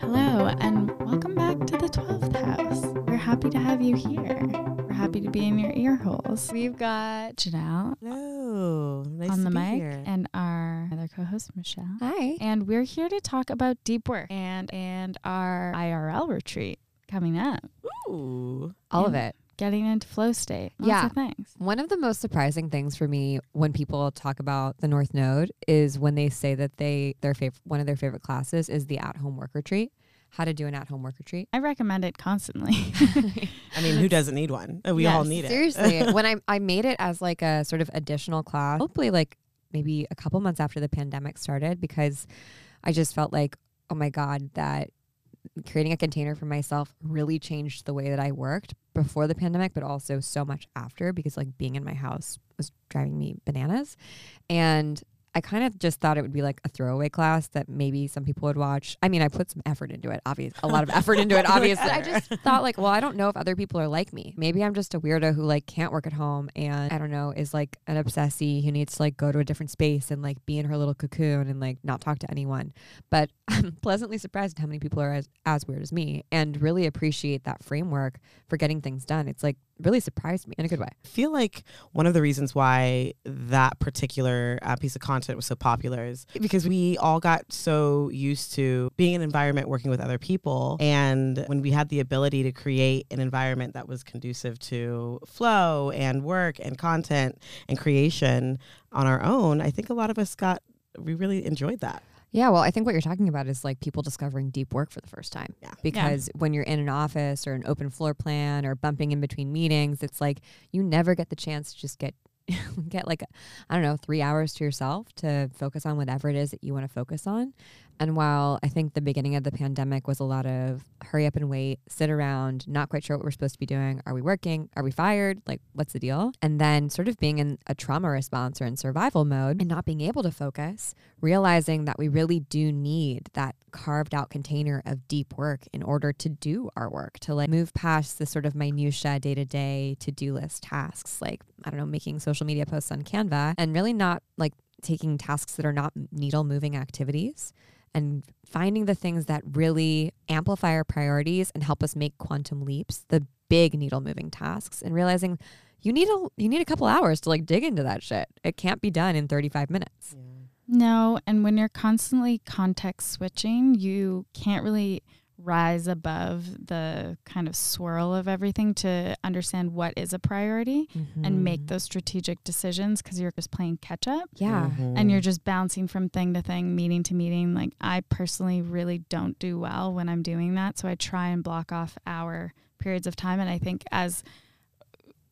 Hello, and welcome back to the 12th house. We're happy to have you here. We're happy to be in your ear holes. We've got Janelle Hello. Nice on to the be mic here. and our other co host, Michelle. Hi. And we're here to talk about deep work and, and our IRL retreat coming up, Ooh. All of it. Getting into flow state. Lots Yeah. of things. One of the most surprising things for me when people talk about the North Node is when they say that they their favorite one of their favorite classes is the at home work retreat. How to do an at home work retreat. I recommend it constantly. I mean, who doesn't need one? Uh, We all need it. Seriously, when I I made it as like a sort of additional class, hopefully like maybe a couple months after the pandemic started, because I just felt like, oh my god, that creating a container for myself really changed the way that I worked before the pandemic, but also so much after because like being in my house was driving me bananas. And I kind of just thought it would be like a throwaway class that maybe some people would watch. I mean, I put some effort into it, obvious, a lot of effort into it, obviously. I just thought like, well, I don't know if other people are like me. Maybe I'm just a weirdo who like can't work at home and I don't know, is like an obsessee who needs to like go to a different space and like be in her little cocoon and like not talk to anyone. But I'm pleasantly surprised at how many people are as, as weird as me and really appreciate that framework for getting things done. It's like really surprised me in a good way. I feel like one of the reasons why that particular uh, piece of content was so popular is because we all got so used to being in an environment working with other people. And when we had the ability to create an environment that was conducive to flow and work and content and creation on our own, I think a lot of us got, we really enjoyed that. Yeah, well, I think what you're talking about is like people discovering deep work for the first time. Yeah. Because when you're in an office or an open floor plan or bumping in between meetings, it's like you never get the chance to just get get like I don't know, 3 hours to yourself to focus on whatever it is that you want to focus on. And while I think the beginning of the pandemic was a lot of hurry up and wait, sit around, not quite sure what we're supposed to be doing. Are we working? Are we fired? Like, what's the deal? And then sort of being in a trauma response or in survival mode and not being able to focus, realizing that we really do need that carved out container of deep work in order to do our work, to like move past the sort of minutia day to day to do list tasks, like, I don't know, making social media posts on Canva and really not like taking tasks that are not needle moving activities and finding the things that really amplify our priorities and help us make quantum leaps, the big needle moving tasks, and realizing you need a you need a couple hours to like dig into that shit. It can't be done in 35 minutes. No, and when you're constantly context switching, you can't really rise above the kind of swirl of everything to understand what is a priority and make those strategic decisions because you're just playing catch up Yeah. Mm-hmm. and you're just bouncing from thing to thing, meeting to meeting. Like I personally really don't do well when I'm doing that, so I try and block off hour periods of time and I think as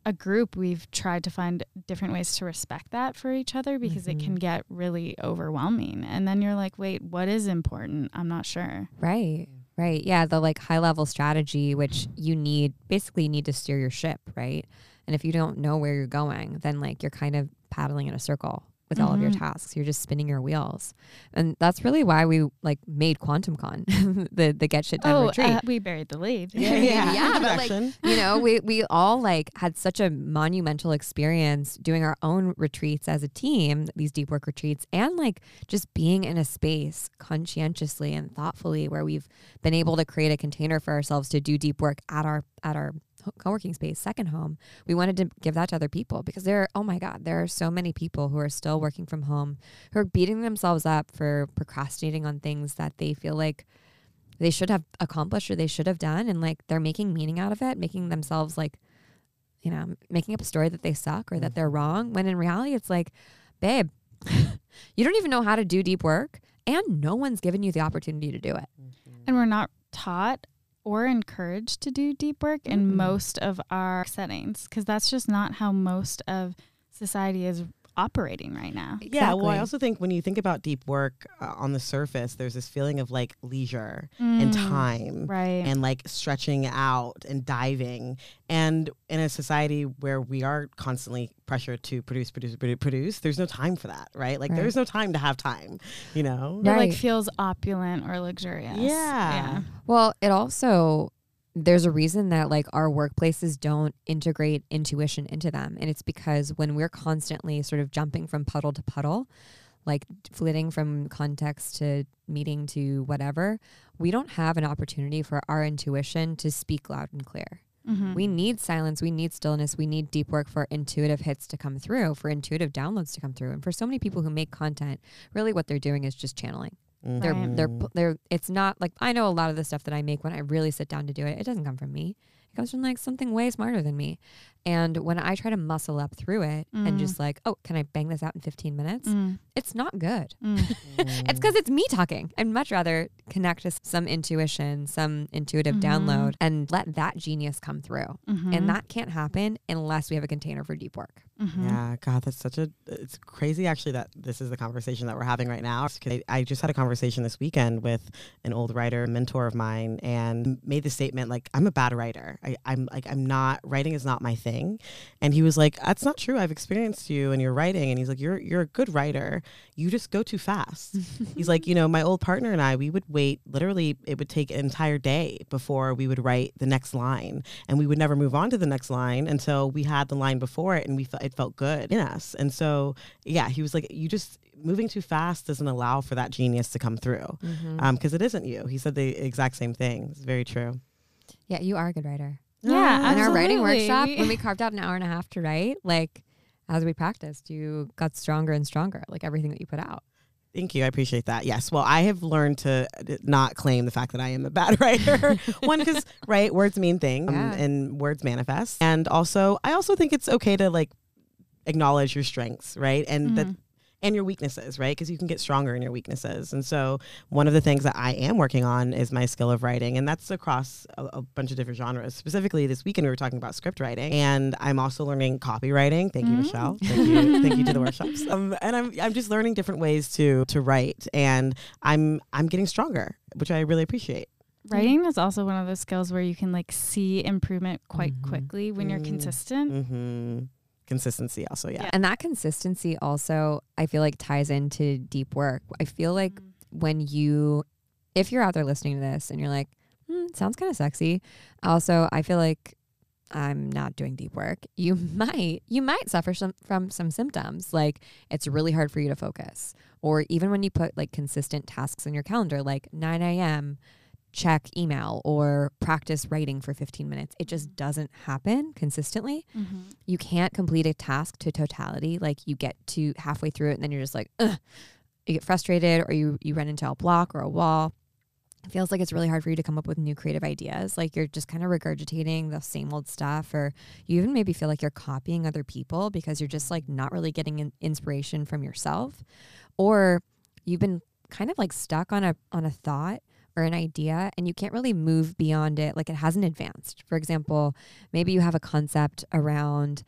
a group we've tried to find different ways to respect that for each other because it can get really overwhelming. And then you're like, "Wait, what is important? I'm not sure." Right. Right. Yeah. The like high level strategy, which you need basically you need to steer your ship, right? And if you don't know where you're going, then like you're kind of paddling in a circle with all of your Mhm. tasks. You're just spinning your wheels. And that's really why we like made Quantum Con, the the get shit done oh, retreat. uh, we buried the lead. Yeah, Yeah, yeah. but, like, you know, we we all like had such a monumental experience doing our own retreats as a team, these deep work retreats, and like just being in a space conscientiously and thoughtfully where we've been able to create a container for ourselves to do deep work at our at our ho- co-working space second home we wanted to give that to other people because there are, oh my god there are so many people who are still working from home who are beating themselves up for procrastinating on things that they feel like they should have accomplished or they should have done. And like they're making meaning out of it making themselves like you know making up a story that they suck or that mm. they're wrong when in reality it's like babe you don't even know how to do deep work and no one's given you the opportunity to do it. And we're not taught or encouraged to do deep work in Mm-mm. most of our settings because that's just not how most of society is operating right now. Yeah, well, I also think when you think about deep work uh, on the surface, there's this feeling of like leisure and Mm, time Right. and like stretching out and diving. And in a society where we are constantly pressured to produce, produce, produce, produce, there's no time for that, right? Like Right. there's no time to have time, you know? It like feels opulent or luxurious. Yeah. Yeah. Well, it also there's a reason that like our workplaces don't integrate intuition into them. And it's because when we're constantly sort of jumping from puddle to puddle, like flitting from context to meeting to whatever, we don't have an opportunity for our intuition to speak loud and clear. Mhm. We need silence, we need stillness, we need deep work for intuitive hits to come through, for intuitive downloads to come through. And for so many people who make content, really what they're doing is just channeling. Mm. They're they're mm. they're it's not like I know a lot of the stuff that I make when I really sit down to do it, it doesn't come from me. It comes from like something way smarter than me. And when I try to muscle up through it and Mm. just like, oh, can I bang this out in 15 minutes? Mm, It's not good. mm. It's because it's me talking. I'd much rather connect to some intuition, some intuitive Mhm. download, and let that genius come through. Mhm. And that can't happen unless we have a container for deep work. Mhm. Yeah, God, that's such a. It's crazy actually that this is the conversation that we're having right now. 'Cause I, I just had a conversation this weekend with an old writer, mentor of mine, and made the statement like, "I'm a bad writer. I, I'm like, I'm not writing is not my thing." And he was like, "That's not true. I've experienced you and your writing." And he's like, "You're you're a good writer. You just go too fast." He's like, you know, my old partner and I, we would wait. Literally, it would take an entire day before we would write the next line, and we would never move on to the next line until we had the line before it, and we felt it felt good in us. And so, yeah, he was like, you just moving too fast doesn't allow for that genius to come through, mm-hmm. um, because it isn't you. He said the exact same thing. It's very true. yeah, you are a good writer. Yeah, in our writing Absolutely. workshop We- when we carved out an hour and a half to write like as we practiced you got stronger and stronger like everything that you put out Thank you. I appreciate that. Yes. Well, I have learned to uh, not claim the fact that I am a bad writer. One, because right, words mean things, um, and words manifest. And also, I also think it's okay to like acknowledge your strengths, right, and that Mhm. And your weaknesses, right, because you can get stronger in your weaknesses. And so, one of the things that I am working on is my skill of writing, and that's across a, a bunch of different genres. Specifically, this weekend we were talking about script writing, and I'm also learning copywriting. Thank you, Mm. Michelle. Thank you, thank you to the workshops. Um, and I'm I'm just learning different ways to to write, and I'm I'm getting stronger, which I really appreciate. Writing is also one of those skills where you can like see improvement quite Mhm. quickly when you're Mm. consistent. Consistency, also, yeah. Yeah. and that consistency also i feel like ties into deep work i feel like when you if you're out there listening to this and you're like hmm, sounds kind of sexy also i feel like i'm not doing deep work you might you might suffer some from some symptoms like it's really hard for you to focus or even when you put like consistent tasks in your calendar like 9 a.m check email or practice writing for 15 minutes it just doesn't happen consistently Mhm. you can't complete a task to totality. Like you get to halfway through it and then you're just like, Ugh. you get frustrated or you you run into a block or a wall. It feels like it's really hard for you to come up with new creative ideas. Like you're just kind of regurgitating the same old stuff, or you even maybe feel like you're copying other people because you're just like not really getting in- inspiration from yourself, or you've been kind of like stuck on a on a thought or an idea and you can't really move beyond it like it hasn't advanced. For example maybe you have a concept around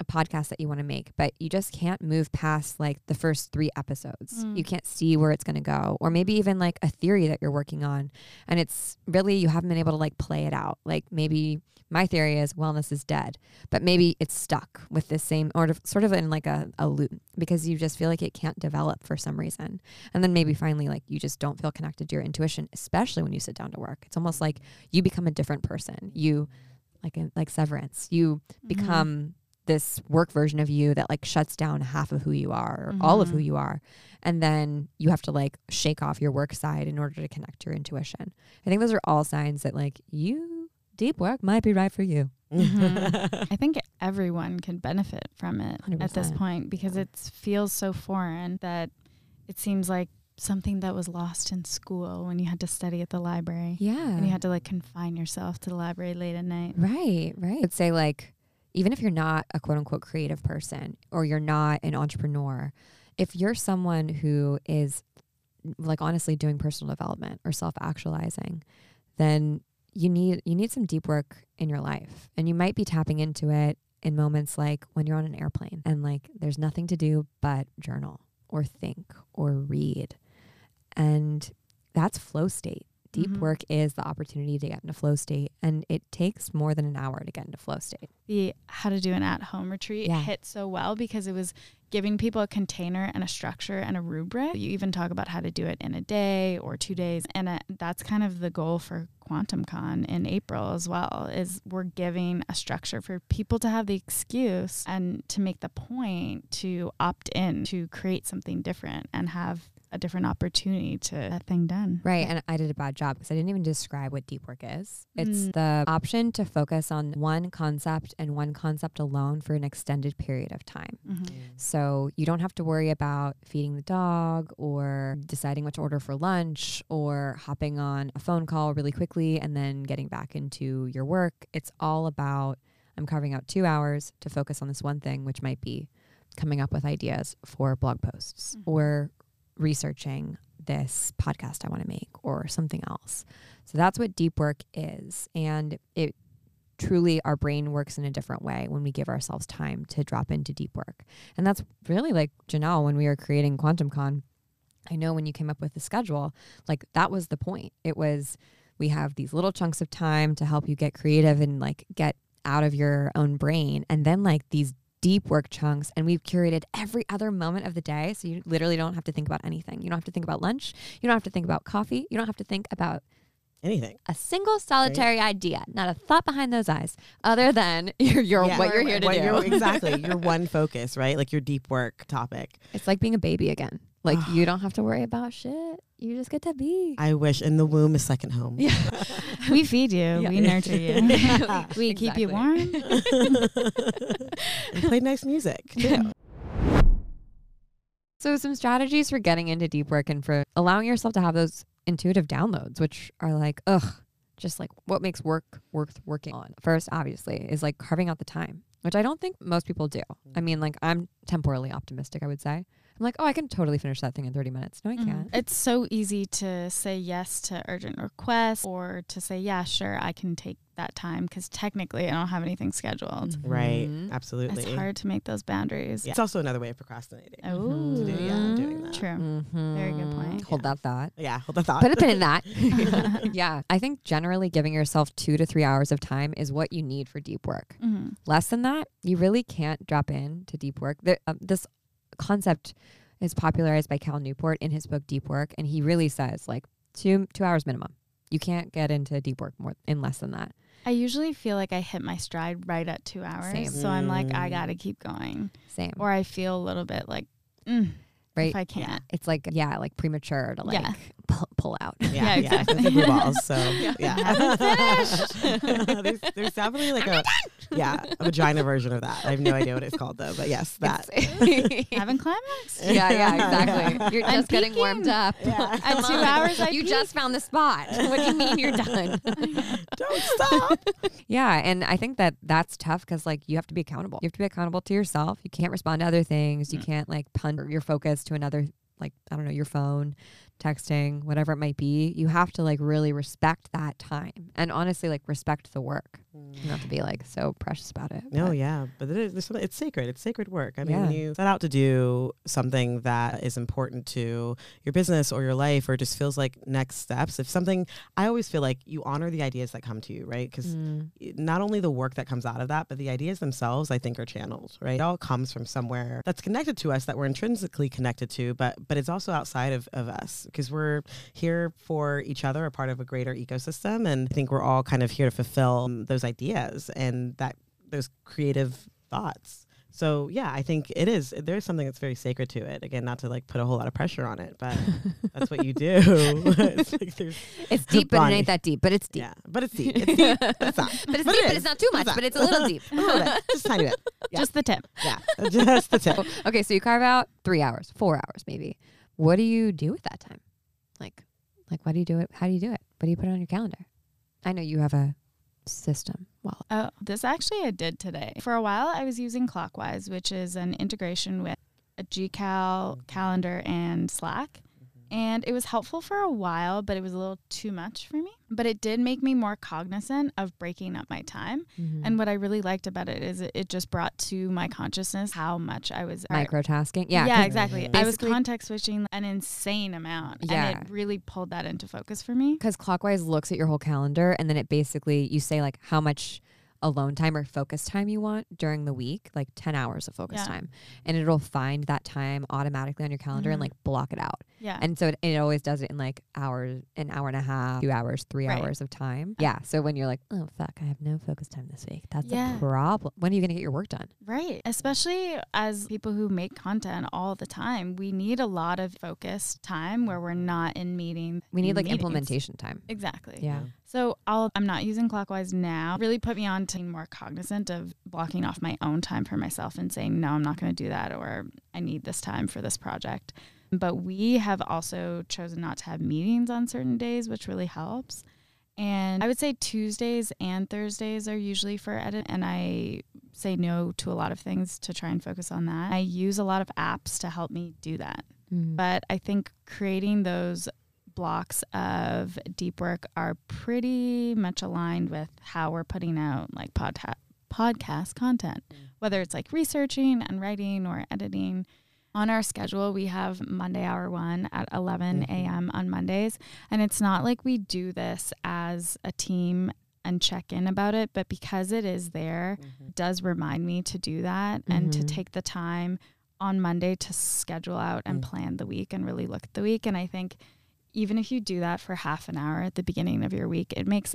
a podcast that you want to make, but you just can't move past like the first three episodes. Mm. You can't see where it's going to go, or maybe even like a theory that you're working on. And it's really, you haven't been able to like play it out. Like maybe my theory is wellness is dead, but maybe it's stuck with this same or sort of in like a, a loop because you just feel like it can't develop for some reason. And then maybe finally, like you just don't feel connected to your intuition, especially when you sit down to work. It's almost like you become a different person. You, like, like severance, you Mm-hmm. become this work version of you that like shuts down half of who you are or all of who Mhm. you are and then you have to like shake off your work side in order to connect to your intuition i think those are all signs that like you deep work might be right for you Mhm. I think everyone can benefit from it at this point because it feels so foreign that it seems like something that was lost in school when you had to study at the library yeah and you had to like confine yourself to the library late at night. Right, right. I'd say like even if you're not a quote unquote creative person or you're not an entrepreneur, if you're someone who is like honestly doing personal development or self-actualizing, then you need you need some deep work in your life. And you might be tapping into it in moments like when you're on an airplane and like there's nothing to do but journal or think or read. And that's flow state. Deep Mhm. work is the opportunity to get into flow state, and it takes more than an hour to get into flow state. the how to do an at home retreat Yeah. hit so well because it was giving people a container and a structure and a rubric. You even talk about how to do it in a day or two days. And uh, that's kind of the goal for Quantum Con in April as well is we're giving a structure for people to have the excuse and to make the point to opt in to create something different and have a different opportunity to that thing done. Right. And I did a bad job because I didn't even describe what deep work is. It's Mm. the option to focus on one concept and one concept alone for an extended period of time. Mhm. So you don't have to worry about feeding the dog or deciding what to order for lunch or hopping on a phone call really quickly and then getting back into your work. It's all about I'm carving out two hours to focus on this one thing, which might be coming up with ideas for blog posts Mhm. or researching this podcast I want to make or something else. So that's what deep work is. And it truly, our brain works in a different way when we give ourselves time to drop into deep work. And that's really like Janelle, when we were creating Quantum Con, I know when you came up with the schedule, like that was the point. It was we have these little chunks of time to help you get creative and like get out of your own brain. And then like these deep work chunks and we've curated every other moment of the day so you literally don't have to think about anything. You don't have to think about lunch, you don't have to think about coffee, you don't have to think about Anything. a single solitary idea, not a thought behind those eyes other than your, your Yeah. what you're here to do. you're- exactly. Your one focus, right? Like your deep work topic. It's like being a baby again. Like you don't have to worry about shit. You just get to be. I wish. And the womb is second home. yeah. We feed you, Yeah. we nurture you, Yeah. we keep you warm. and play nice music too. So some strategies for getting into deep work and for allowing yourself to have those intuitive downloads, which are like, ugh, just like what makes work worth working on. First, obviously, is like carving out the time, which I don't think most people do. I mm. mean, like I'm temporally optimistic, I would say. I'm like, oh, I can totally finish that thing in 30 minutes. No, I Mhm. can't. It's so easy to say yes to urgent requests or to say, yeah, sure, I can take that time because technically I don't have anything scheduled. Right. Mhm. Absolutely. It's hard to make those boundaries. Yeah. It's also another way of procrastinating. Oh, To do- yeah, doing that. True. Very good point. Hold that thought. Yeah. Hold that thought. Put a pin in that. yeah. I think generally giving yourself two to three hours of time is what you need for deep work. Less than that, you really can't drop in to deep work. There, um, this concept is popularized by Cal Newport in his book Deep Work, and he really says like two two hours minimum. You can't get into deep work more in less than that. I usually feel like I hit my stride right at two hours. Same. So I'm like, I Mm. got to keep going. Same, Or I feel a little bit like, mm, right? if I can't. It's like yeah, like premature to like Yeah. pull, pull out. Yeah, Yeah, yeah, exactly. Those are blue balls. So yeah, haven't there's, there's definitely like a yeah a vagina version of that. I have no idea what it's called though, but yes, that. Haven't climaxed? yeah, yeah, exactly. You're I'm just getting warmed up. Yeah. At two hours, I you peak. just found the spot. What do you mean you're done? Don't stop. yeah, and I think that that's tough because like you have to be accountable. You have to be accountable to yourself. You can't respond to other things. You Mm. can't like punt your focus to another like I don't know your phone, texting, whatever it might be. You have to like really respect that time and honestly like respect the work. You don't to be like so precious about it. No, but- yeah, but it is. There's something, it's sacred. It's sacred work. I mean, when Yeah. you set out to do something that is important to your business or your life, or just feels like next steps. If something, I always feel like you honor the ideas that come to you, right? Because Mm. not only the work that comes out of that, but the ideas themselves, I think, are channels, right? It all comes from somewhere that's connected to us, that we're intrinsically connected to, but but it's also outside of, of us because we're here for each other, a part of a greater ecosystem, and I think we're all kind of here to fulfill those ideas and that those creative thoughts. So yeah, I think it is. There's something that's very sacred to it. Again, not to like put a whole lot of pressure on it, but that's what you do. it's like It's deep, but it ain't that deep. But it's deep. yeah, but it's deep. It's deep. but it's not. But it's But deep, it but it's not too much. It's But it's a little deep. A little bit, just a tiny bit. Yeah. Just the tip. Yeah, just the tip. okay, so you carve out three hours, four hours maybe. What do you do with that time? Like, like what do you do it? How do you do it? What do you put on your calendar? I know you have a system. Well, Oh, this actually I did today. For a while, I was using Clockwise, which is an integration with a GCal calendar and Slack. And it was helpful for a while, but it was a little too much for me. But it did make me more cognizant of breaking up my time. Mhm. And what I really liked about it is it, it just brought to my consciousness how much I was microtasking. Yeah. yeah, 'cause exactly. I was context switching an insane amount, Yeah. and it really pulled that into focus for me. because clockwise looks at your whole calendar and then it basically you say like how much alone time or focus time you want during the week like 10 hours of focus Yeah. time and it'll find that time automatically on your calendar and Mhm. like block it out Yeah, and so it, it always does it in like hours an hour and a half two hours three Right. hours of time yeah so when you're like oh fuck i have no focus time this week that's Yeah. a problem when are you gonna get your work done right. Especially as people who make content all the time, we need a lot of focused time where we're not in meeting. we need like meetings. implementation time Exactly. yeah So I'll, I'm not using clockwise now. Really put me on to being more cognizant of blocking off my own time for myself and saying, no, I'm not going to do that, or I need this time for this project. But we have also chosen not to have meetings on certain days, which really helps. And I would say Tuesdays and Thursdays are usually for edit, and I say no to a lot of things to try and focus on that. I use a lot of apps to help me do that. Mhm. But I think creating those blocks of deep work are pretty much aligned with how we're putting out like podca- podcast content, whether it's like researching and writing or editing. On our schedule, we have Monday Hour One at 11 Mhm. a.m. on Mondays. And it's not like we do this as a team and check in about it, but because it is there, Mm-hmm. it does remind me to do that and to Mhm. take the time on Monday to schedule out and Mm. plan the week and really look at the week. And I think even if you do that for half an hour at the beginning of your week, it makes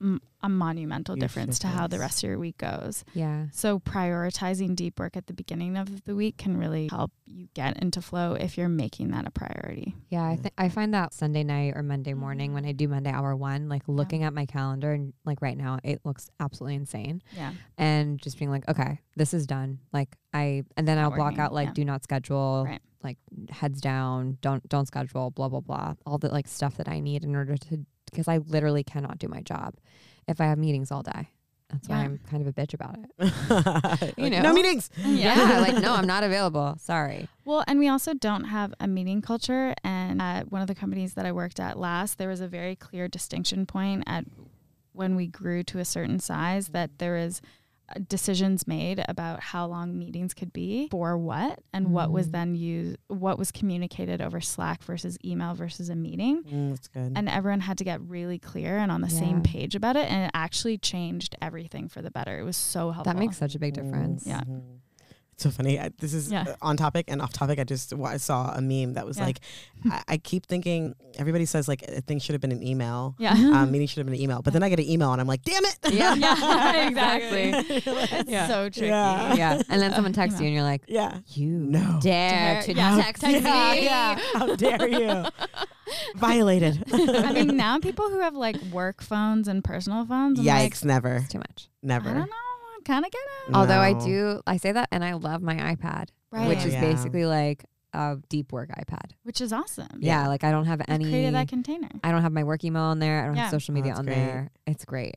m- a monumental Huge difference to how the rest of your week goes. yeah So prioritizing deep work at the beginning of the week can really help you get into flow if you're making that a priority. Yeah, I think I find that Sunday night or Monday morning Mhm. when I do Monday hour one, like looking at my calendar and like right now it looks absolutely insane. Yeah. And just being like, okay, this is done. Like I and then I'll block out like yeah. do not schedule, Right. like heads down, don't don't schedule, blah blah blah. All the like stuff that I need in order to because I literally cannot do my job if I have meetings all day. That's why I'm kind of a bitch about it. you You know, know? no meetings. Yeah, like no, I'm not available. Sorry. Well, and we also don't have a meeting culture. And at one of the companies that I worked at last, there was a very clear distinction point at when we grew to a certain size that there is decisions made about how long meetings could be for what and what was Mhm. then used what was communicated over slack versus email versus a meeting Mm, that's good. and everyone had to get really clear and on the same page about it and it actually changed everything for the better it was so helpful That makes such a big difference. Yeah. Mhm. It's so funny. I, this is Yeah. uh, on topic and off topic. I just wa- I saw a meme that was Yeah. like, I, I keep thinking everybody says like a thing should have been an email. yeah Um, meeting should have been an email, but then I get an email and I'm like, damn it. Yeah. Yeah, exactly. It's- Yeah. so tricky Yeah. Yeah. And then someone texts you and you're like, yeah. You No. dare, Dare- to yeah. text Text me. me. Yeah. How dare you? Violated. I mean, now people who have like work phones and personal phones, I'm like, Yikes! never, too much. never. I don't know. I kind of get it. Although I do, I say that and I love my iPad, Right. which Oh, is yeah. basically like a deep work iPad. Which is awesome. Yeah. Yeah. like I don't have You've any, created that container. I don't have my work email on there. I don't Yeah. have social Oh, media that's on great. there. It's great.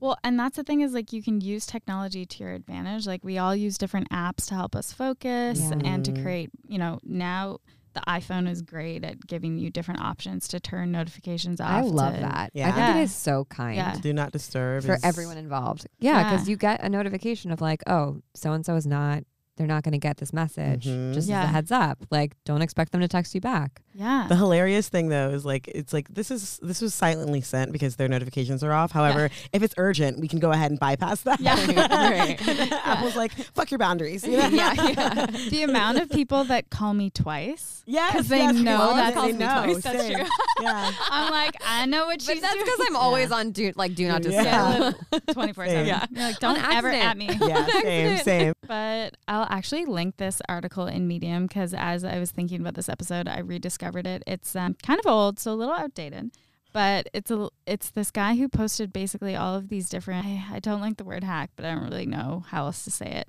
Well, and that's the thing is like you can use technology to your advantage. Like we all use different apps to help us focus Yeah. and to create, you know, now the iPhone is great at giving you different options to turn notifications off. I love to- that. I think Yeah. it is so kind. Yeah. Do not disturb For is- everyone involved. Yeah, Yeah. because you get a notification of like, oh, so and so is not, they're not going to get this message. Mhm. Just as a heads up. Like, don't expect them to text you back. Yeah. The hilarious thing though is like it's like this is this was silently sent because their notifications are off. However, if it's urgent, we can go ahead and bypass that. Yeah. Right. And then Apple's like, fuck your boundaries. You know? Yeah, yeah. the amount of people that call me twice. Yes, 'Cause they yes, know that they calls me know, twice. That's same. true. Yeah. I'm like, I know what she's But that's because I'm always on do like do not Yeah. disturb. 24 Same. 7. Yeah. You're like, don't ever at me. Yeah, same, same. But I'll actually link this article in Medium because as I was thinking about this episode, I rediscovered it. It's um, kind of old, so a little outdated. But it's a it's this guy who posted basically all of these different. I, I don't like the word hack, but I don't really know how else to say it.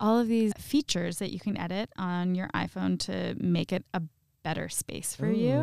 All of these features that you can edit on your iPhone to make it a better space for Ooh, you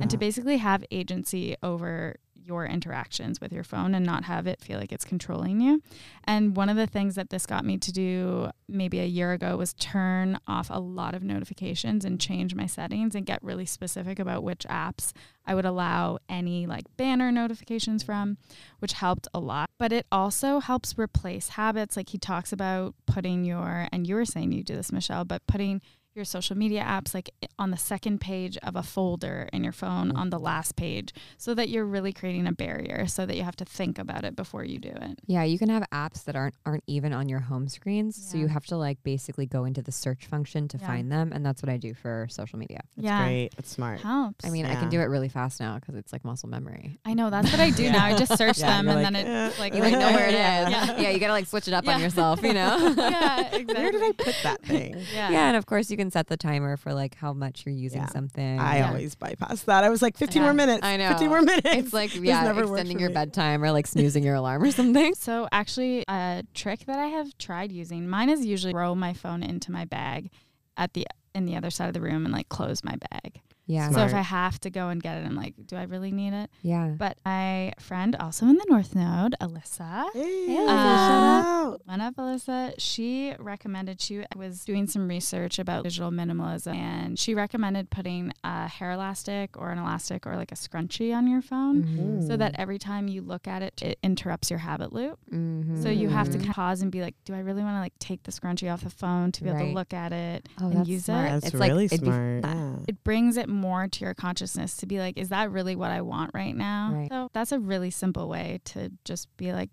and to basically have agency over your interactions with your phone and not have it feel like it's controlling you. And one of the things that this got me to do maybe a year ago was turn off a lot of notifications and change my settings and get really specific about which apps I would allow any like banner notifications from, which helped a lot. But it also helps replace habits. Like he talks about putting your, and you were saying you do this, Michelle, but putting your social media apps like on the second page of a folder in your phone on the last page so that you're really creating a barrier so that you have to think about it before you do it. Yeah, you can have apps that aren't aren't even on your home screens, so you have to like basically go into the search function to Yeah. find them, and that's what I do for social media. That's yeah. great. That's smart. Helps. I mean, I can do it really fast now because it's like muscle memory. I know that's what I do now. I just search Yeah, them and like, then it eh. like You like know where it is. Yeah. Yeah, you gotta like switch it up on yourself, you know. yeah, exactly. Where did I put that thing? Yeah. Yeah, and of course you can set the timer for like how much you're using Yeah. something. I Yeah. always bypass that. I was like 15 Yeah, more minutes. I know. 15 more minutes. It's like yeah, never worked extending your me. bedtime or like snoozing your alarm or something. So actually, a trick that I have tried using, mine is usually throw my phone into my bag at the in the other side of the room and like close my bag. Yeah, So if I have to go and get it, I'm like, do I really need it? yeah. But my friend, also in the North Node, Alyssa, Hey, Hey, Alyssa, Uh, shout out. one up Alyssa, she recommended she was doing some research about digital minimalism and she recommended putting a hair elastic or an elastic or like a scrunchie on your phone Mhm. so that every time you look at it, it interrupts your habit loop. Mhm. So you have to kind of pause and be like, do I really want to like take the scrunchie off the phone to be able to look at it Oh, and that's use smart. it? That's It's like- really it'd be- smart. yeah. It brings it more to your consciousness to be like, is that really what I want right now? Right. So that's a really simple way to just be like,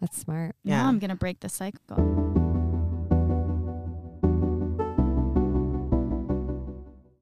That's smart. yeah, Yeah. I'm gonna break the cycle.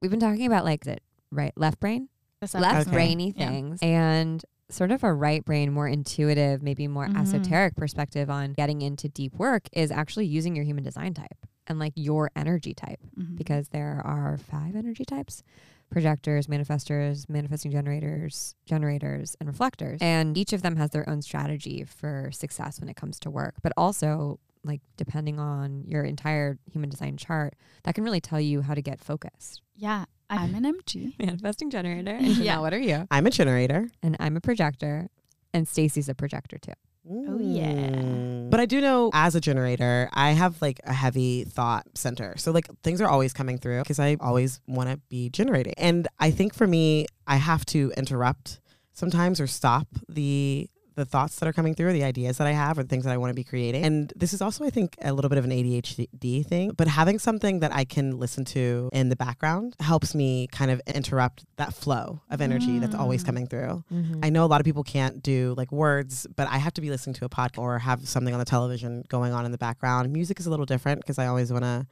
We've been talking about like the right left brain, This left episode. brainy Yeah. things, and sort of a right brain, more intuitive, maybe more Mhm. esoteric perspective on getting into deep work is actually using your human design type and like your energy type Mhm. because there are five energy types projectors, manifestors, manifesting generators, generators, and reflectors. And each of them has their own strategy for success when it comes to work. But also, like, depending on your entire human design chart, that can really tell you how to get focused. yeah, I'm an MG. Manifesting generator. And Yeah. Janelle, what are you? I'm a generator. And I'm a projector. And Stacy's a projector too. Oh, yeah. But I do know as a generator, I have like a heavy thought center. So like things are always coming through because I always want to be generating. And I think for me, I have to interrupt sometimes or stop the the thoughts that are coming through, the ideas that I have, or the things that I want to be creating. And this is also, I think, a little bit of an ADHD thing. But having something that I can listen to in the background helps me kind of interrupt that flow of energy that's always Mm. coming through. Mm-hmm. I know a lot of people can't do like words, but I have to be listening to a podcast or have something on the television going on in the background. Music is a little different because I always want to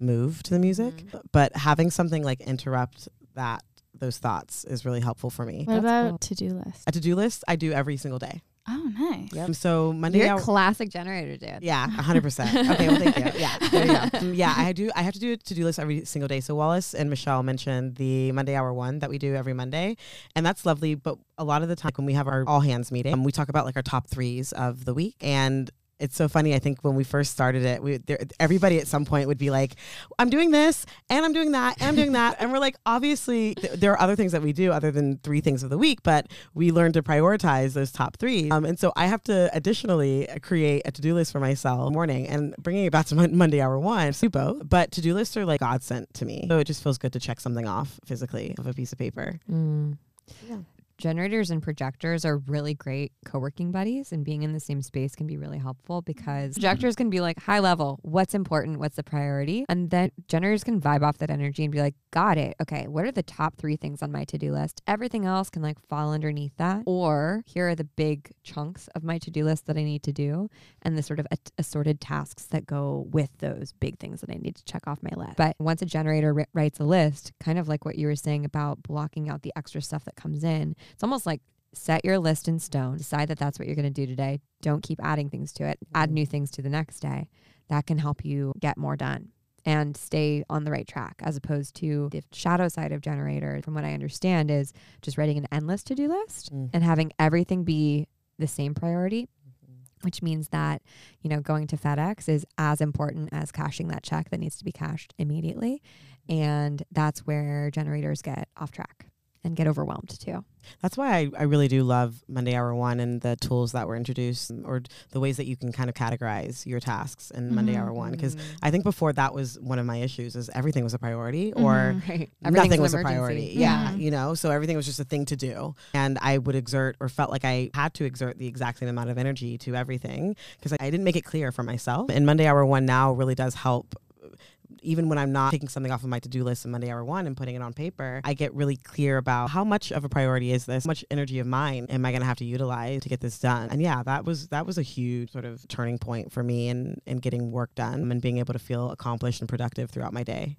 move to the music, Mhm. but having something like interrupt that those thoughts is really helpful for me. What That's about cool. to do list? A to-do list I do every single day. Oh, nice. Yep. So Monday You're I- a classic generator, dude. yeah, hundred percent. Okay, well, thank you. Yeah, there you go. Mm, Yeah, I do. I have to do a to-do list every single day. So Wallace and Michelle mentioned the Monday Hour One that we do every Monday, and that's lovely. But a lot of the time when we have our all hands meeting, um, we talk about like our top threes of the week, and it's so funny. I think when we first started it, we there, everybody at some point would be like, "I'm doing this, and I'm doing that, and I'm doing that," and we're like, obviously th- there are other things that we do other than three things of the week, but we learn to prioritize those top three. Um, and so I have to additionally create a to-do list for myself morning and bringing it back to Mon- Monday hour one, super. But to-do lists are like God sent to me. So it just feels good to check something off physically of a piece of paper. Mm. Yeah. Generators and projectors are really great co-working buddies and being in the same space can be really helpful because mm-hmm. projectors can be like high level, what's important, what's the priority? And then generators can vibe off that energy and be like, got it. Okay, what are the top 3 things on my to-do list? Everything else can like fall underneath that. Or here are the big chunks of my to-do list that I need to do and the sort of assorted tasks that go with those big things that I need to check off my list. But once a generator ri- writes a list, kind of like what you were saying about blocking out the extra stuff that comes in, it's almost like set your list in stone, decide that that's what you're going to do today. Don't keep adding things to it, add new mm-hmm. things to the next day. That can help you get more done and stay on the right track as opposed to the shadow side of generator from what i understand is just writing an endless to-do list Mm. and having everything be the same priority mm-hmm. which means that you know going to FedEx is as important as cashing that check that needs to be cashed immediately mm-hmm. and that's where generators get off track and get overwhelmed too. That's why I, I really do love Monday Hour One and the tools that were introduced or the ways that you can kind of categorize your tasks in Monday Mhm. Hour One. Because Mm. I think before that was one of my issues is everything was a priority or Mhm. right. nothing was a priority. Yeah, Mhm. you know, so everything was just a thing to do. And I would exert or felt like I had to exert the exact same amount of energy to everything because I, I didn't make it clear for myself. And Monday Hour One now really does help. Even when I'm not taking something off of my to do list in Monday Hour One and putting it on paper, I get really clear about how much of a priority is this, how much energy of mine am I going to have to utilize to get this done. And yeah, that was that was a huge sort of turning point for me in in getting work done and being able to feel accomplished and productive throughout my day.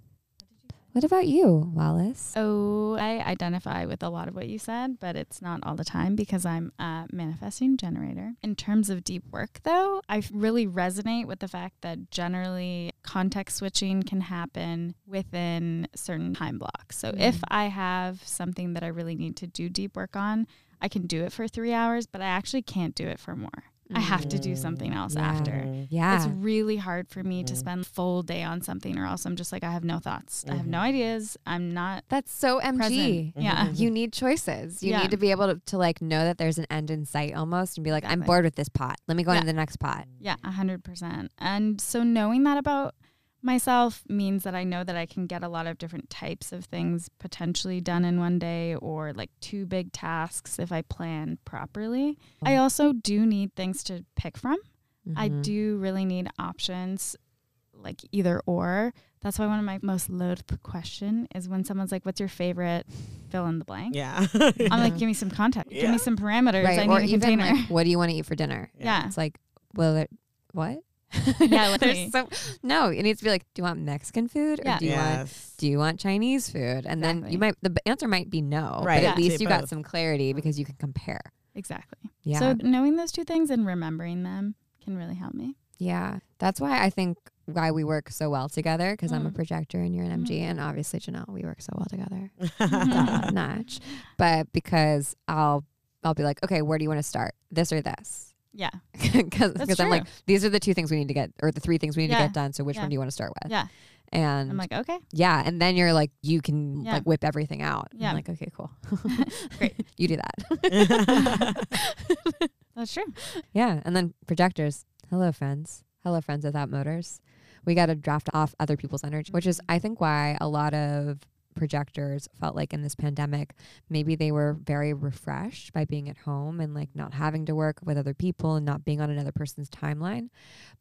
What about you, Wallace? Oh, I identify with a lot of what you said, but it's not all the time because I'm a manifesting generator. In terms of deep work, though, I really resonate with the fact that generally context switching can happen within certain time blocks. So if Mhm. I have something that I really need to do deep work on, I can do it for three hours, but I actually can't do it for more. I have to do something else Yeah. after. Yeah. It's really hard for me to Mhm. spend full day on something or else I'm just like I have no thoughts. I have no Mhm. ideas. I'm not That's so MG. present. Yeah. Mhm. You need choices. You Yeah. need to be able to, to like know that there's an end in sight almost and be like, I'm bored with this pot. Let me go Yeah. into the next pot. Yeah, a hundred percent. And so knowing that about myself means that I know that I can get a lot of different types of things potentially done in one day or like two big tasks if I plan properly. I Mm. also do need things to pick from. I Mhm. do really need options like either or. That's why one of my most loathed question is when someone's like, What's your favorite fill in the blank? Yeah. I'm like, give me some context. Give me some parameters. Right. I need or a even container. like, what do you want to eat for dinner? yeah. It's like, well, it, what? Yeah, literally. There's so no. It needs to be like, do you want Mexican food or Yeah. do you want do you want Chinese food? And then you might the answer might be no, Right. but Yeah. at least Say you got some clarity because you can compare. Exactly. Yeah. So knowing those two things and remembering them can really help me. Yeah, that's why I think why we work so well together because I'm a Mm. projector and you're an MG, Mhm. and obviously Janelle, we work so well together. Notch. But because I'll I'll be like, okay, where do you want to start? This or this? Yeah. Because I'm like, these are the two things we need to get, or the three things we need to get done. So which Yeah. one do you want to start with? Yeah. And I'm like, okay. yeah, and then you're like, you can Yeah. like whip everything out. Yeah. I'm like, okay, cool. Great. you do that. That's true. Yeah. And then projectors. Hello, friends. Hello, friends without motors. We got to draft off other people's energy, which is, mm-hmm. I think, why a lot of projectors felt like in this pandemic, maybe they were very refreshed by being at home and like not having to work with other people and not being on another person's timeline.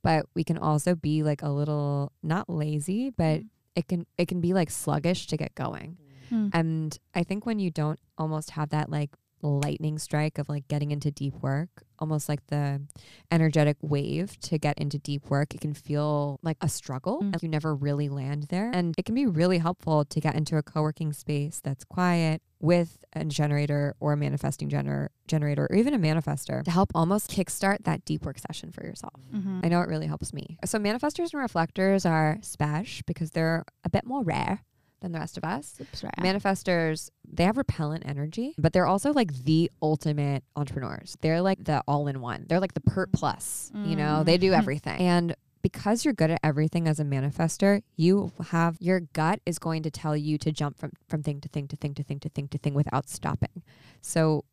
But we can also be like a little, not lazy, but it can, it can be like sluggish to get going. Hmm. And I think when you don't almost have that like lightning strike of like getting into deep work, almost like the energetic wave to get into deep work, it can feel like a struggle. Mm. and You never really land there. And it can be really helpful to get into a co working space that's quiet with a generator or a manifesting gener- generator or even a manifester to help almost kickstart that deep work session for yourself. Mhm. I know it really helps me. So manifestors and reflectors are special because they're a bit more rare than the rest of us. Oops, right. Manifestors, they have repellent energy, but they're also like the ultimate entrepreneurs. They're like the all in one. They're like the PERT plus, you know, they do Mhm. everything. And because you're good at everything as a manifester, you have your gut is going to tell you to jump from, from thing to thing to thing to thing to thing to thing without stopping. So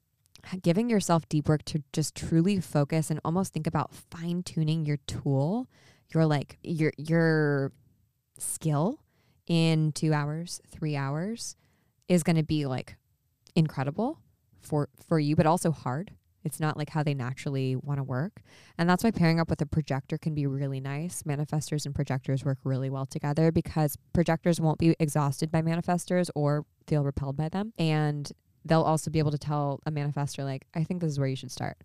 giving yourself deep work to just truly focus and almost think about fine tuning your tool, your like your your skill in two hours, three hours is going to be like incredible for for you, but also hard. It's not like how they naturally want to work. And that's why pairing up with a projector can be really nice. Manifestors and projectors work really well together because projectors won't be exhausted by manifestors or feel repelled by them. And they'll also be able to tell a manifestor, like, I think this is where you should start.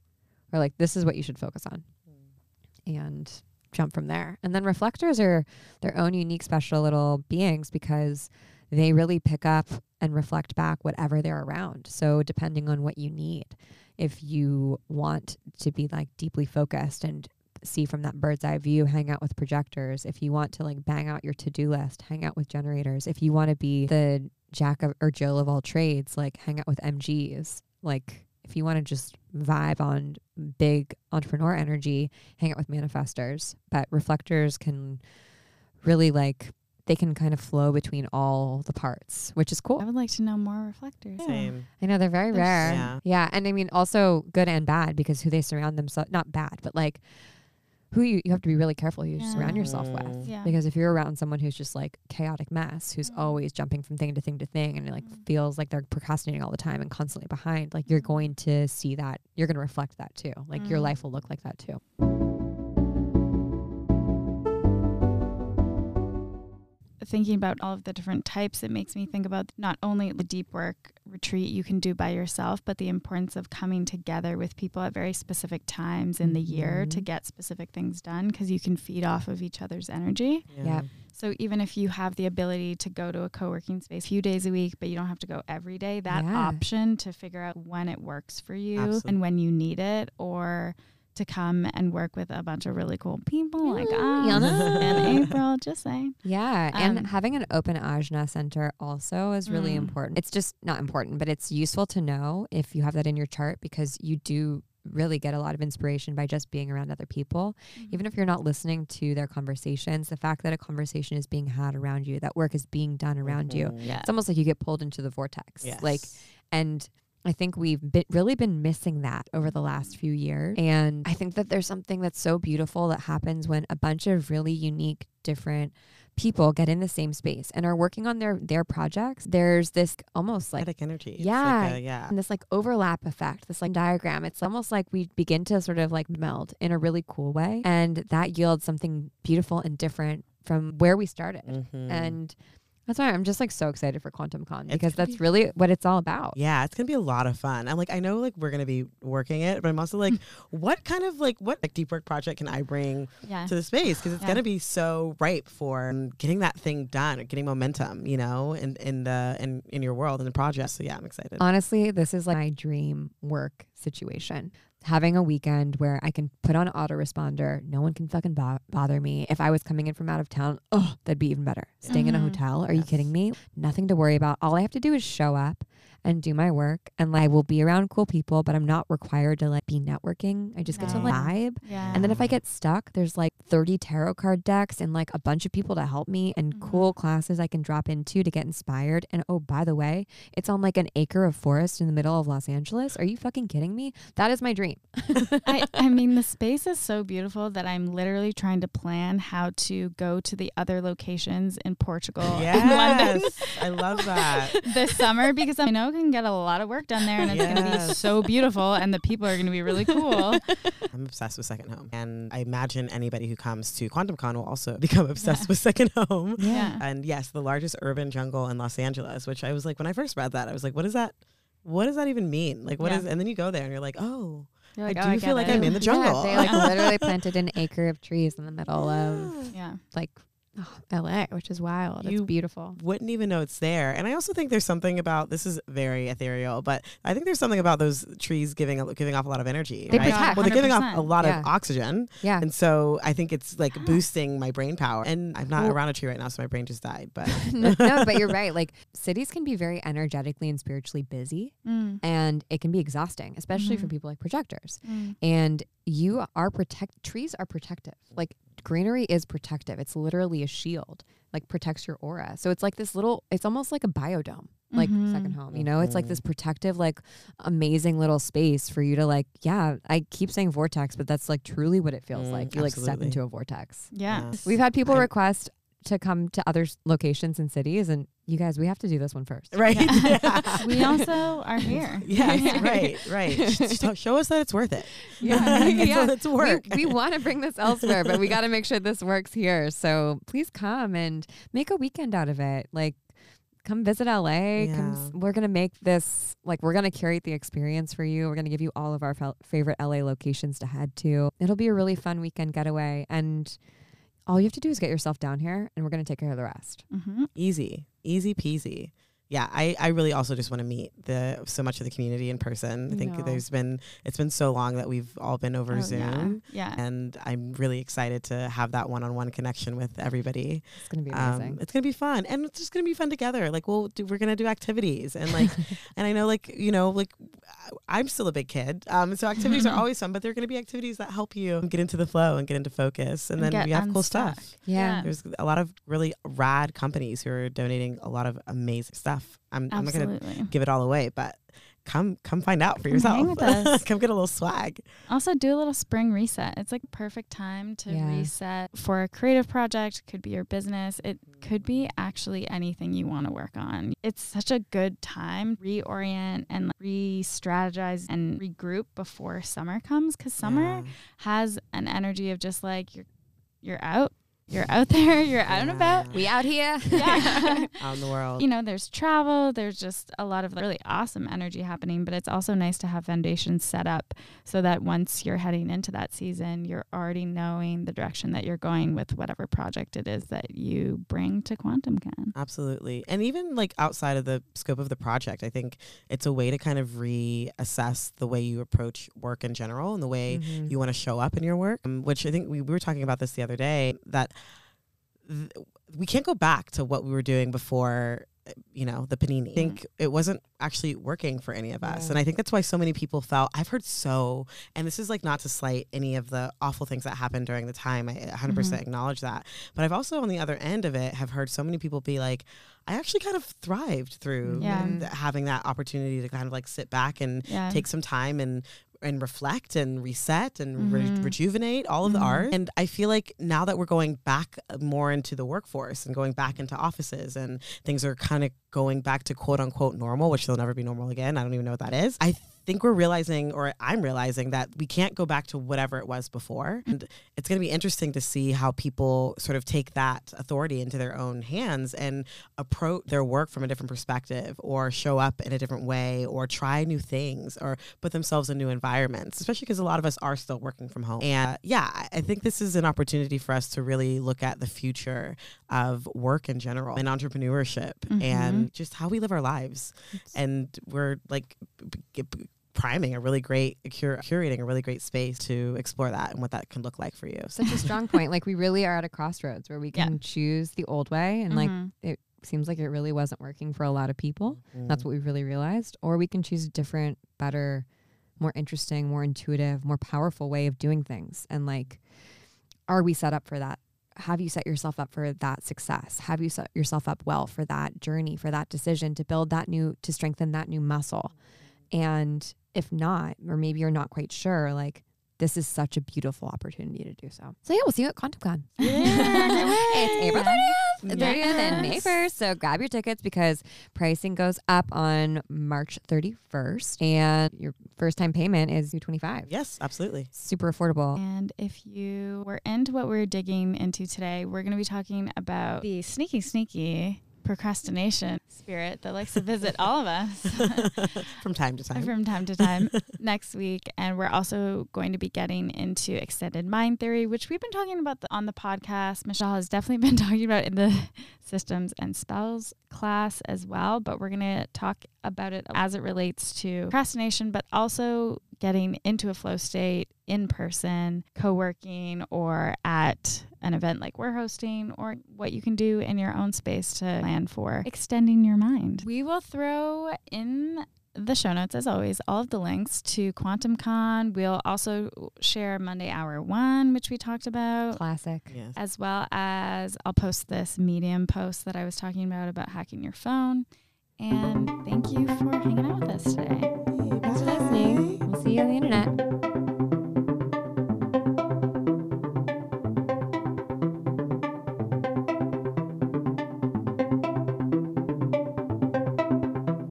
Or like, this is what you should focus on. Hmm. And jump from there. And then reflectors are their own unique special little beings because they really pick up and reflect back whatever they're around. So depending on what you need, if you want to be like deeply focused and see from that bird's eye view, hang out with projectors. If you want to like bang out your to-do list, hang out with generators. If you want to be the jack of or Jill of all trades, like hang out with MGs. Like if you want to just vibe on big entrepreneur energy, hang out with manifestors. But reflectors can really like they can kind of flow between all the parts, which is cool. I would like to know more reflectors. Same. I know they're very There's- rare. Yeah. Yeah, and I mean also good and bad because who they surround themselves not bad, but like who you you have to be really careful who you Yeah. surround yourself Mm. with. Yeah. Because if you're around someone who's just like chaotic mess, who's Mhm. always jumping from thing to thing to thing and it like Mhm. feels like they're procrastinating all the time and constantly behind, like you're Mhm. going to see that. You're going to reflect that too. Like your Mhm. life will look like that too. Thinking about all of the different types, it makes me think about not only the deep work retreat you can do by yourself, but the importance of coming together with people at very specific times in the year to Mhm. get specific things done because you can feed off of each other's energy. Yeah. So even if you have the ability to go to a co-working space a few days a week, but you don't have to go every day, that Yeah. option to figure out when it works for you Absolutely. and when you need it or to come and work with a bunch of really cool people like Yeah, us Yana. and April, just saying. Yeah, Um, and having an open ajna center also is really Mm. important. It's just not important, but it's useful to know if you have that in your chart because you do really get a lot of inspiration by just being around other people. Even if you're not listening to their conversations, the fact that a conversation is being had around you, that work is being done around you, Mhm. Yeah. it's almost like you get pulled into the vortex. Yes. Like, and I think we've been, really been missing that over the last few years. And I think that there's something that's so beautiful that happens when a bunch of really unique, different people get in the same space and are working on their their projects. There's this almost like Kinetic energy. Yeah. Like a, yeah. and this like overlap effect, this like diagram. It's almost like we begin to sort of like meld in a really cool way. And that yields something beautiful and different from where we started. Mhm. And that's why I'm just like so excited for Quantum Con It's because gonna that's be- really what it's all about. Yeah, it's gonna be a lot of fun. I'm like, I know like we're gonna be working it, but I'm also like, what kind of like what like deep work project can I bring Yeah. to the space? Because it's Yeah. gonna be so ripe for um, getting that thing done, or getting momentum, you know, in in the in in your world in the project. So yeah, I'm excited. Honestly, this is like my dream work situation. Having a weekend where I can put on autoresponder, no one can fucking bo- bother me. If I was coming in from out of town, oh, that'd be even better. Staying in a Mhm. hotel, are you kidding me? Nothing to worry about. All I have to do is show up and do my work and like I will be around cool people, but I'm not required to like be networking. I just get to like vibe. Yeah. And then if I get stuck, there's like 30 tarot card decks and like a bunch of people to help me and Mhm. cool classes I can drop into to get inspired. And oh, by the way, it's on like an acre of forest in the middle of Los Angeles. Are you fucking kidding me? That is my dream. I, I mean, the space is so beautiful that I'm literally trying to plan how to go to the other locations in Portugal and London yes, I love that. this summer because I know I can get a lot of work done there and it's going to be so beautiful and the people are going to be really cool. I'm obsessed with Second Home, and I imagine anybody who comes to Quantum Con will also become obsessed with Second Home. Yeah. And yes, the largest urban jungle in Los Angeles, which I was like, when I first read that, I was like, what is that? What does that even mean? Like, what Yeah. is? And then you go there and you're like, oh, You're like, I oh, do I feel get like it. I'm in the Yeah, jungle. they like literally planted an acre of trees in the middle of Yeah. like oh, LA, which is wild. You- it's beautiful. wouldn't even know it's there. And I also think there's something about this is very ethereal, but I think there's something about those trees giving giving off a lot of energy. They right? protect. Well, they're giving off a lot Yeah. of oxygen, Yeah. and so I think it's like boosting my brain power. And I'm not Well- around a tree right now, so my brain just died. But no, no, but you're right. Like cities can be very energetically and spiritually busy Mm, and it can be exhausting, especially for Mhm. people like projectors. mm. and you are protect trees are protective like greenery is protective. It's literally a shield like protects your aura. So it's like this little it's almost like a biodome like Mhm. second home you know? It's like this protective like amazing little space for you to like yeah i keep saying vortex but that's like truly what it feels Mm, like you like step into a vortex. Yeah. Yes. we've had people I- request to come to other locations and cities and you guys we have to do this one first right, Yeah. yeah. We also are here. Yes, Yeah. right, right. Just show us that it's worth it. Yeah. it's, Yeah. it's work. We, we want to bring this elsewhere, but we got to make sure this works here. So please come and make a weekend out of it. Like, come visit LA. Come, we're gonna make this like we're gonna curate the experience for you. We're gonna give you all of our fel- favorite LA locations to head to. It'll be a really fun weekend getaway, and all you have to do is get yourself down here, and we're gonna take care of the rest. hmm easy, easy peasy. Yeah, I, I really also just want to meet the so much of the community in person. I think No. there's been it's been so long that we've all been over Oh, Zoom. Yeah. And I'm really excited to have that one-on-one connection with everybody. It's gonna be Um, amazing. it's gonna be fun, and it's just gonna be fun together. Like we'll do, we're gonna do activities, and like, and I know like you know like I'm still a big kid, um, so activities are always fun, but they're going to be activities that help you get into the flow and get into focus, and, And then we have cool unstuck. stuff. Yeah. There's a lot of really rad companies who are donating a lot of amazing stuff. I'm, I'm not going to give it all away, but come come find out for yourself. come get a little swag. Also, do a little spring reset. It's like perfect time to Yeah. reset for a creative project. Could be your business. It could be actually anything you want to work on. It's such a good time reorient and re-strategize and regroup before summer comes because summer Yeah. has an energy of just like you're you're out, you're out there, you're out and about. We out here. Yeah. out in the world. you know, there's travel, there's just a lot of really awesome energy happening, but it's also nice to have foundations set up so that once you're heading into that season, you're already knowing the direction that you're going with whatever project it is that you bring to Quantum Con. Absolutely. And even like outside of the scope of the project, I think it's a way to kind of reassess the way you approach work in general and the way Mhm. you want to show up in your work, um, which I think we, we were talking about this the other day that th- we can't go back to what we were doing before you know the panini i think mm-hmm. it wasn't actually working for any of us Yeah. and i think that's why so many people felt i've heard so and this is like not to slight any of the awful things that happened during the time i 100% mm-hmm. acknowledge that but i've also on the other end of it have heard so many people be like i actually kind of thrived through Yeah. having that opportunity to kind of like sit back and Yeah. take some time and and reflect and reset and re- Mhm. rejuvenate all of the Mhm. art. And I feel like now that we're going back more into the workforce and going back into offices and things are kind of going back to quote unquote normal, which they'll never be normal again. I don't even know what that is. I think we're realizing, or I'm realizing, that we can't go back to whatever it was before. And it's going to be interesting to see how people sort of take that authority into their own hands and approach their work from a different perspective or show up in a different way or try new things or put themselves in new environments, especially because a lot of us are still working from home. And uh, yeah, I- think this is an opportunity for us to really look at the future of work in general and entrepreneurship Mhm. and just how we live our lives. And we're like priming a really great, cur- curating a really great space to explore that and what that can look like for you. Such a strong point. Like we really are at a crossroads where we Yeah. can choose the old way and like Mhm. it seems like it really wasn't working for a lot of people. That's what we really realized. Or we can choose a different, better, more interesting, more intuitive, more powerful way of doing things. And like, are we set up for that? Have you set yourself up for that success? Have you set yourself up well for that journey, for that decision to build that new, to strengthen that new muscle? And if not, or maybe you're not quite sure, like, this is such a beautiful opportunity to do so. So yeah, we'll see you at QuantumCon. it's April 30th, 30th and May 1st. So grab your tickets because pricing goes up on March 31st and your first time payment is 225 Yes, absolutely. Super affordable. And if you were into what we're digging into today, we're going to be talking about the sneaky, sneaky procrastination spirit that likes to visit all of us From time to time. from time to time next week. And we're also going to be getting into extended mind theory, which we've been talking about the, on the podcast. Michelle has definitely been talking about in the systems and spells class as well. But we're going to talk about it as it relates to procrastination, but also getting into a flow state in person, co working, or at an event like we're hosting, or what you can do in your own space to plan for extending your mind. We will throw in the show notes, as always, all of the links to Quantum Con. We'll also share Monday Hour One, which we talked about. Classic. Yes. As well as I'll post this Medium post that I was talking about about hacking your phone. And thank you for hanging out with us today. Thanks for listening. We'll see you on the internet.